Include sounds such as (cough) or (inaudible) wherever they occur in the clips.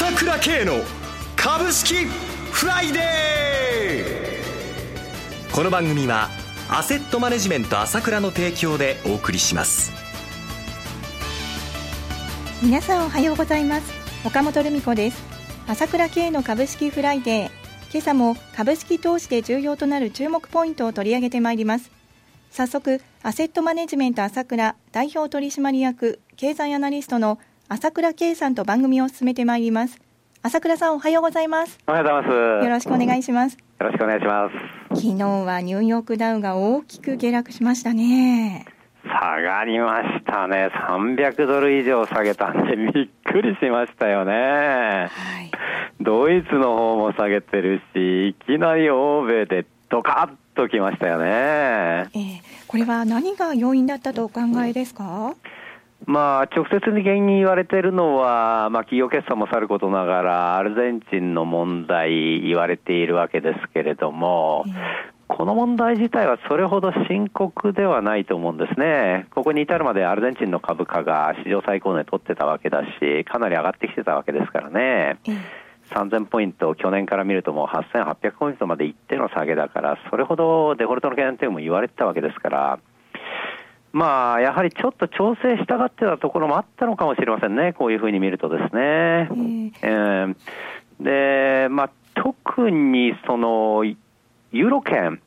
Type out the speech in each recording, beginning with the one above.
朝倉慶の株式フライデー。この番組はアセットマネジメント朝倉の提供でお送りします。皆さんおはようございます。岡本留美子です。朝倉慶の株式フライデー。今朝も株式投資で重要となる注目ポイントを取り上げてまいります。早速アセットマネジメント朝倉代表取締役経済アナリストの朝倉圭さんと番組を進めてまいります。朝倉さんおはようございます。おはようございます。よろしくお願いします。よろしくお願いします。昨日はニューヨークダウが大きく下落しましたね。下がりましたね。300ドル以上下げたんで (laughs) びっくりしましたよね、はい、ドイツの方も下げてるしいきなり欧米でドカッときましたよね、えー、これは何が要因だったとお考えですか、まあ、直接に原因に言われているのは、まあ、企業決算もさることながら、アルゼンチンの問題、言われているわけですけれども、この問題自体はそれほど深刻ではないと思うんですね。ここに至るまでアルゼンチンの株価が史上最高値取ってたわけだし、かなり上がってきてたわけですからね。3000ポイント、去年から見るともう8800ポイントまでいっての下げだから、それほどデフォルトの懸念というのも言われてたわけですから、まあ、やはりちょっと調整したがってたところもあったのかもしれませんね、こういうふうに見るとですね。えー、で、まあ、特にその、ユーロ圏、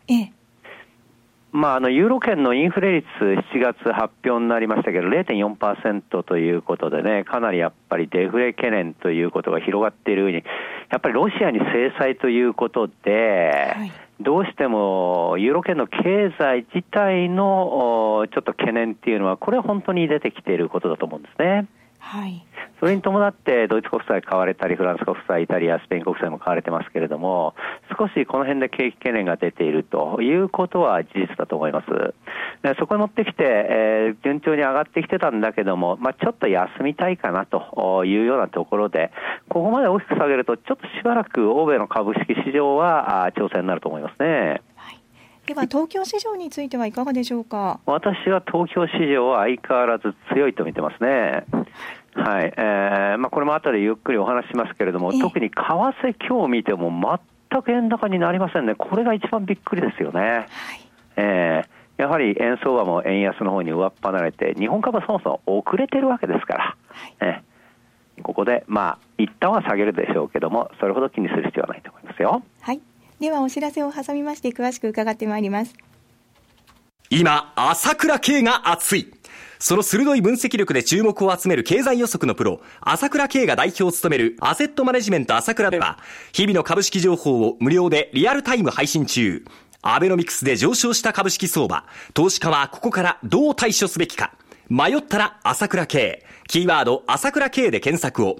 まあ、あのユーロ圏のインフレ率、7月発表になりましたけど、0.4%ということでね、かなりやっぱりデフレ懸念ということが広がっているうに、やっぱりロシアに制裁ということで、はいどうしてもユーロ圏の経済自体のちょっと懸念っていうのは、これ本当に出てきていることだと思うんですね。はい、それに伴ってドイツ国債買われたりフランス国債、イタリア、スペイン国債も買われてますけれども少しこの辺で景気懸念が出ているということは事実だと思います。でそこに持ってきて、えー、順調に上がってきてたんだけども、まあ、ちょっと休みたいかなというようなところでここまで大きく下げるとちょっとしばらく欧米の株式市場は調整になると思いますね。はいでは東京市場についてはいかがでしょうか？私は東京市場は相変わらず強いと見てますね。はい、えー、まあ、これも後でゆっくりお話しますけれども、特に為替今日見ても全く円高になりませんね。これが一番びっくりですよね。はい、えー、やはり円相場も円安の方に上っ離れて、日本株はそもそも遅れてるわけですから、はい、えー、ここで、まあ、一旦は下げるでしょうけども、それほど気にする必要はないと思いますよ。はい。では、お知らせを挟みまして、詳しく伺ってまいります。今、朝倉慶が熱い。その鋭い分析力で注目を集める経済予測のプロ、朝倉慶が代表を務めるアセットマネジメント朝倉では、日々の株式情報を無料でリアルタイム配信中。アベノミクスで上昇した株式相場。投資家はここからどう対処すべきか。迷ったら朝倉慶。キーワード朝倉慶で検索を。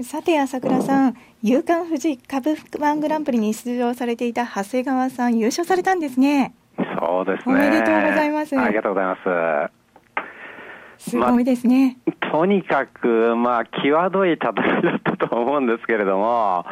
さて朝倉さん、夕刊富士株ワングランプリに出場されていた長谷川さん、優勝されたんですね。そうですね。おめでとうございます。ありがとうございます。すごいですね。まとにかく、まあ、際どい戦いだったと思うんですけれども、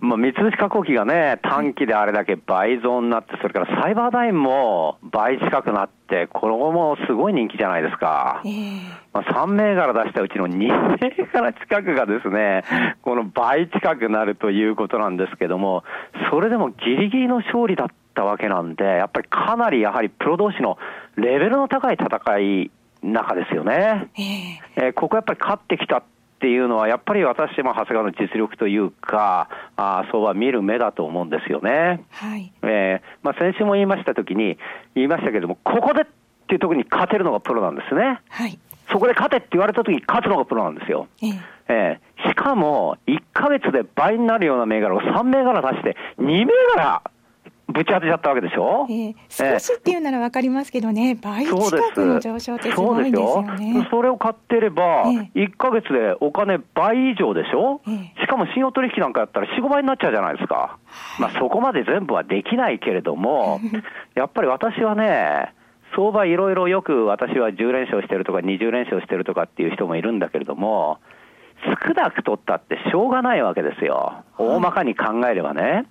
まあ、三菱加工機がね、短期であれだけ倍増になって、それからサイバーダインも倍近くなって、これもすごい人気じゃないですか。えー、まあ、3銘柄出したうちの2銘柄近くがですね、この倍近くなるということなんですけども、それでもギリギリの勝利だったわけなんで、やっぱりかなりやはりプロ同士のレベルの高い戦い中ですよね。えー、えー、ここやっぱり勝ってきたっていうのは、やっぱり私も長谷川の実力というか、あそうは見る目だと思うんですよね。はい。えー、まあ先週も言いましたときに、言いましたけれども、ここでっていうところに勝てるのがプロなんですね。はい。そこで勝てって言われたときに勝つのがプロなんですよ。えー、えー、しかも、1ヶ月で倍になるような銘柄を3銘柄出して、2銘柄、ぶち当てちゃったわけでしょ、えー、少しっていうなら分かりますけどね、倍近くの上昇ってすごいですよね。それを買ってれば、1か月でお金倍以上でしょ、えー、しかも信用取引なんかやったら4、5倍になっちゃうじゃないですか。まあ、そこまで全部はできないけれども、(laughs) やっぱり私はね、相場いろいろよく私は10連勝してるとか20連勝してるとかっていう人もいるんだけれども、少なく取ったってしょうがないわけですよ。大まかに考えればね。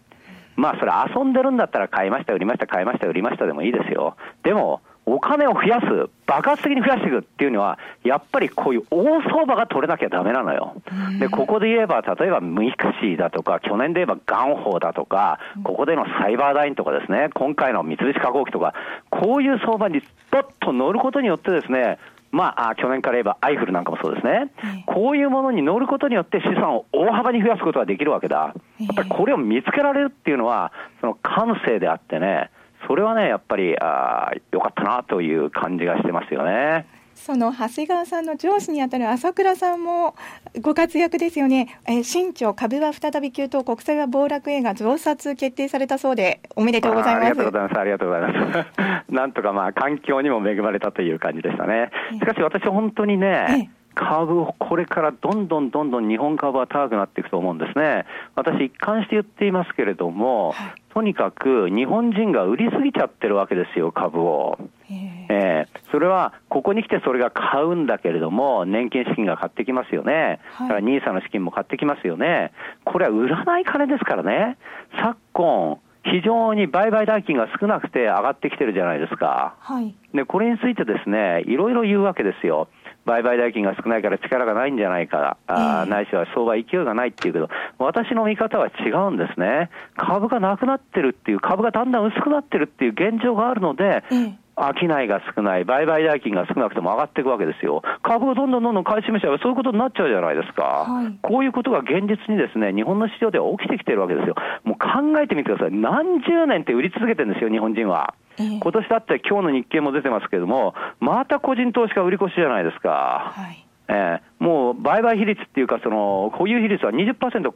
まあそれ遊んでるんだったら買いました、売りました、買いました、売りましたでもいいですよ。でも、お金を増やす、爆発的に増やしていくっていうのは、やっぱりこういう大相場が取れなきゃだめなのよ。で、ここで言えば、例えばミクシーだとか、去年で言えばガンホーだとか、ここでのサイバーダインとかですね、今回の三菱化工機とか、こういう相場にどっと乗ることによってですね、まあ、去年から言えばアイフルなんかもそうですね、こういうものに乗ることによって資産を大幅に増やすことができるわけだ。やっぱりこれを見つけられるっていうのは、その感性であってね、それはね、やっぱり、あよかったなという感じがしてますよね。その長谷川さんの上司にあたる朝倉さんもご活躍ですよね、えー、新潮株は再び急騰、国債は暴落映画増刷決定されたそうで、おめでとうございます。ありがとうございます、ありがとうございます。(laughs) なんとかまあ環境にも恵まれたという感じでしたね。しかし私、本当にね、株、これからどんどんどんどん日本株は高くなっていくと思うんですね。私、一貫して言っていますけれども、はい、とにかく日本人が売りすぎちゃってるわけですよ、株を。えー、それは、ここに来てそれが買うんだけれども、年金資金が買ってきますよね。はい、だから NISA の資金も買ってきますよね。これは売らない金ですからね。昨今、非常に売買代金が少なくて上がってきてるじゃないですか。はい、で、これについてですね、いろいろ言うわけですよ。売買代金が少ないから力がないんじゃないか、あないしは相場勢いがないっていうけど、私の見方は違うんですね。株がなくなってるっていう、株がだんだん薄くなってるっていう現状があるので、商いが少ない、売買代金が少なくても上がっていくわけですよ。株がどんどんどんどん買い占めちゃう、そういうことになっちゃうじゃないですか。はい、こういうことが現実にですね、日本の市場では起きてきてるわけですよ。もう考えてみてください。何十年って売り続けてるんですよ、日本人は。今年だって今日の日経も出てますけれども、また個人投資家売り越しじゃないですか。はいえー、もう売買比率っていうか、その保有比率は20%切っ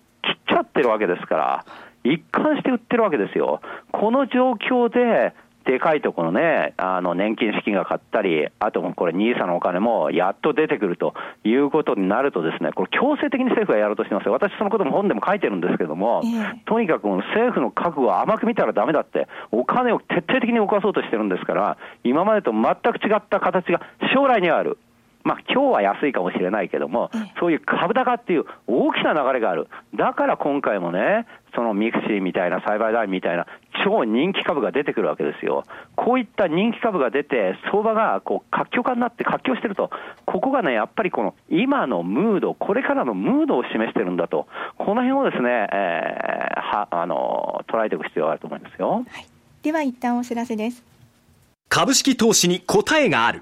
ちゃってるわけですから、一貫して売ってるわけですよ。この状況で、でかいところね、あの年金資金が買ったり、あとこれ、NISA のお金もやっと出てくるということになると、ですねこれ、強制的に政府がやろうとしてますよ、私、そのことも本でも書いてるんですけども、えー、とにかく政府の覚悟を甘く見たらだめだって、お金を徹底的に動かそうとしてるんですから、今までと全く違った形が将来にある。まあ今日は安いかもしれないけども、そういう株高っていう大きな流れがある。だから今回もね、そのミクシーみたいな、サイバーダインみたいな超人気株が出てくるわけですよ。こういった人気株が出て、相場がこう活況化になって活況してると、ここがね、やっぱりこの今のムード、これからのムードを示してるんだと、この辺をですね、えー、はあの捉えていく必要があると思いますよ。はい、では一旦お知らせです。株式投資に答えがある。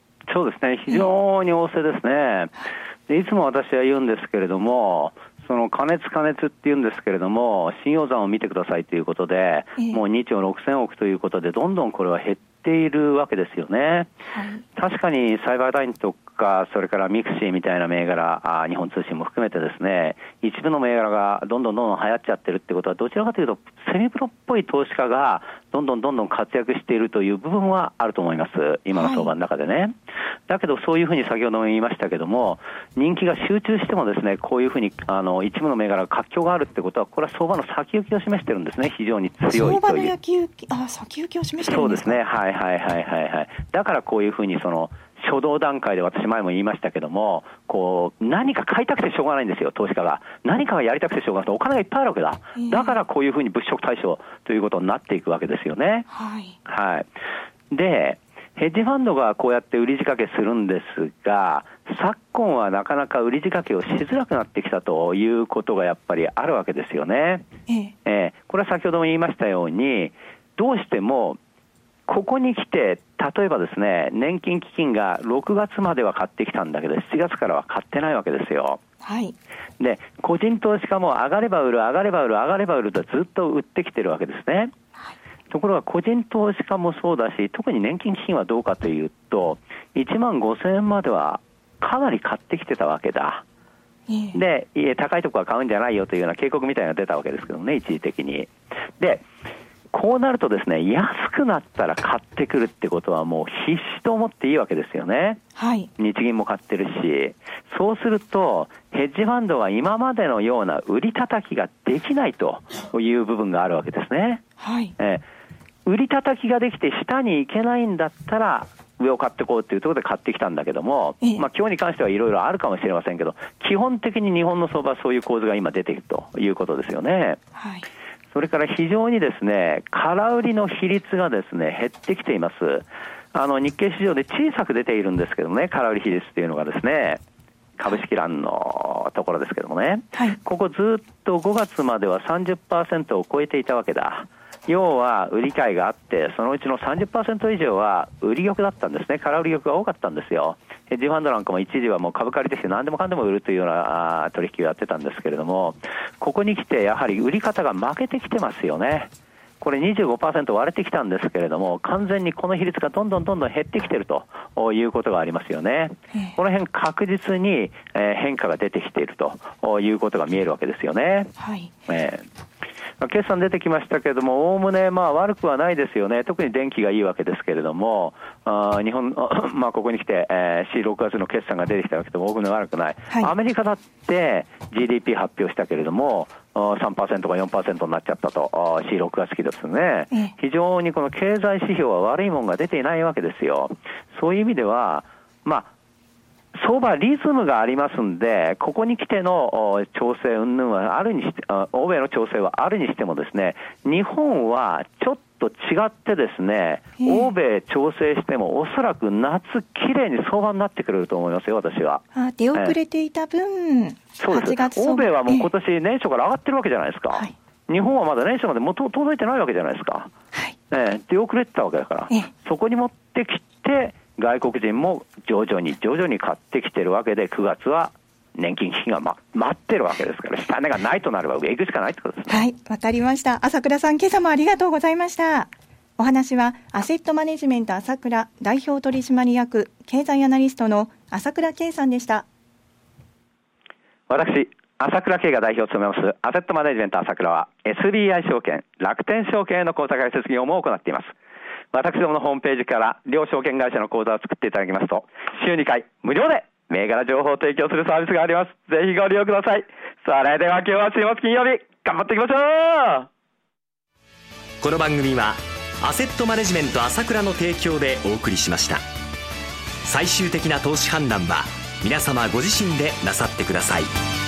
そうですね、非常に旺盛ですね。でいつも私は言うんですけれども、その加熱加熱っていうんですけれども、信用残を見てくださいということで、もう2兆6000億ということで、どんどんこれは減っているわけですよね。確かにサイバーダインとか、それからミクシーみたいな銘柄、あ日本通信も含めてですね、一部の銘柄がどんどんどんどん流行っちゃってるってことは、どちらかというと、セミプロっぽい投資家がどんどんどんどん活躍しているという部分はあると思います、今の相場の中でね。はい、だけど、そういうふうに先ほども言いましたけども、人気が集中してもですね、こういうふうにあの一部の銘柄が活況があるってことは、これは相場の先行きを示してるんですね、非常に強いという。相場の先行きあ先行きを示してるそうですね、はいはいはいはいはい。だからこういうふうにその初動段階で私前も言いましたけども、こう、何か買いたくてしょうがないんですよ、投資家が。何かがやりたくてしょうがなくて、お金がいっぱいあるわけだ。だからこういうふうに物色対象ということになっていくわけですよね。はい。はい。で、ヘッジファンドがこうやって売り仕掛けするんですが、昨今はなかなか売り仕掛けをしづらくなってきたということがやっぱりあるわけですよね。えええー、これは先ほども言いましたように、どうしてもここに来て、例えばですね、年金基金が6月までは買ってきたんだけど、7月からは買ってないわけですよ。はい。で、個人投資家も上がれば売る、上がれば売る、上がれば売るとずっと売ってきてるわけですね。はい、ところが個人投資家もそうだし、特に年金基金はどうかというと、1万5000円まではかなり買ってきてたわけだ。で、高いところは買うんじゃないよというような警告みたいなのが出たわけですけどね、一時的に。で、こうなるとですね、安くなったら買ってくるってことはもう必死と思っていいわけですよね。はい。日銀も買ってるし、そうすると、ヘッジファンドは今までのような売り叩きができないという部分があるわけですね。はい。え売り叩きができて下に行けないんだったら、上を買っていこうというところで買ってきたんだけども、まあ今日に関してはいろいろあるかもしれませんけど、基本的に日本の相場はそういう構図が今出ているということですよね。はい。それから非常にですね、空売りの比率がですね、減ってきています。あの、日経市場で小さく出ているんですけどね、空売り比率っていうのがですね、株式欄のところですけどもね、はい、ここずっと5月までは30%を超えていたわけだ。要は売り買いがあって、そのうちの30%以上は売り玉だったんですね、空売り玉が多かったんですよ。ヘッジファンドなんかも一時はもう株借りてきて何でもかんでも売るというような取引をやってたんですけれども、ここに来てやはり売り方が負けてきてますよね。これ25%割れてきたんですけれども、完全にこの比率がどんどんどんどん減ってきているということがありますよね。この辺確実に変化が出てきているということが見えるわけですよね。はい。えー決算出てきましたけれども、おおむねまあ悪くはないですよね、特に電気がいいわけですけれども、あ日本、(coughs) まあ、ここに来て、えー、4、6月の決算が出てきたわけでも、おおむね悪くない、はい、アメリカだって GDP 発表したけれども、3%か4%になっちゃったと、4、6月期ですね、非常にこの経済指標は悪いものが出ていないわけですよ。そういう意味では、まあ相場リズムがありますんで、ここに来ての調整云々はあるにして、欧米の調整はあるにしてもですね、日本はちょっと違ってですね、欧米調整してもおそらく夏きれいに相場になってくれると思いますよ、私は。あ出遅れていた分、そうです。欧米はもう今年年初から上がってるわけじゃないですか。はい、日本はまだ年初までも届いてないわけじゃないですか。はい、え出遅れてたわけだから、そこに持ってきて、外国人も徐々に徐々に買ってきてるわけで、9月は年金基金が、ま、待ってるわけですから、下値がないとなれば上行くしかないってことですね。はい、わかりました。朝倉さん、今朝もありがとうございました。お話は、アセットマネジメント朝倉代表取締役経済アナリストの朝倉圭さんでした。私、朝倉圭が代表を務めますアセットマネジメント朝倉は SBI 証券、楽天証券への口座開設業務を行っています。私どものホームページから両証券会社の口座を作っていただきますと、週2回無料で銘柄情報を提供するサービスがあります。ぜひご利用ください。それでは今日は週末金曜日、頑張っていきましょうこの番組は、アセットマネジメント朝倉の提供でお送りしました。最終的な投資判断は、皆様ご自身でなさってください。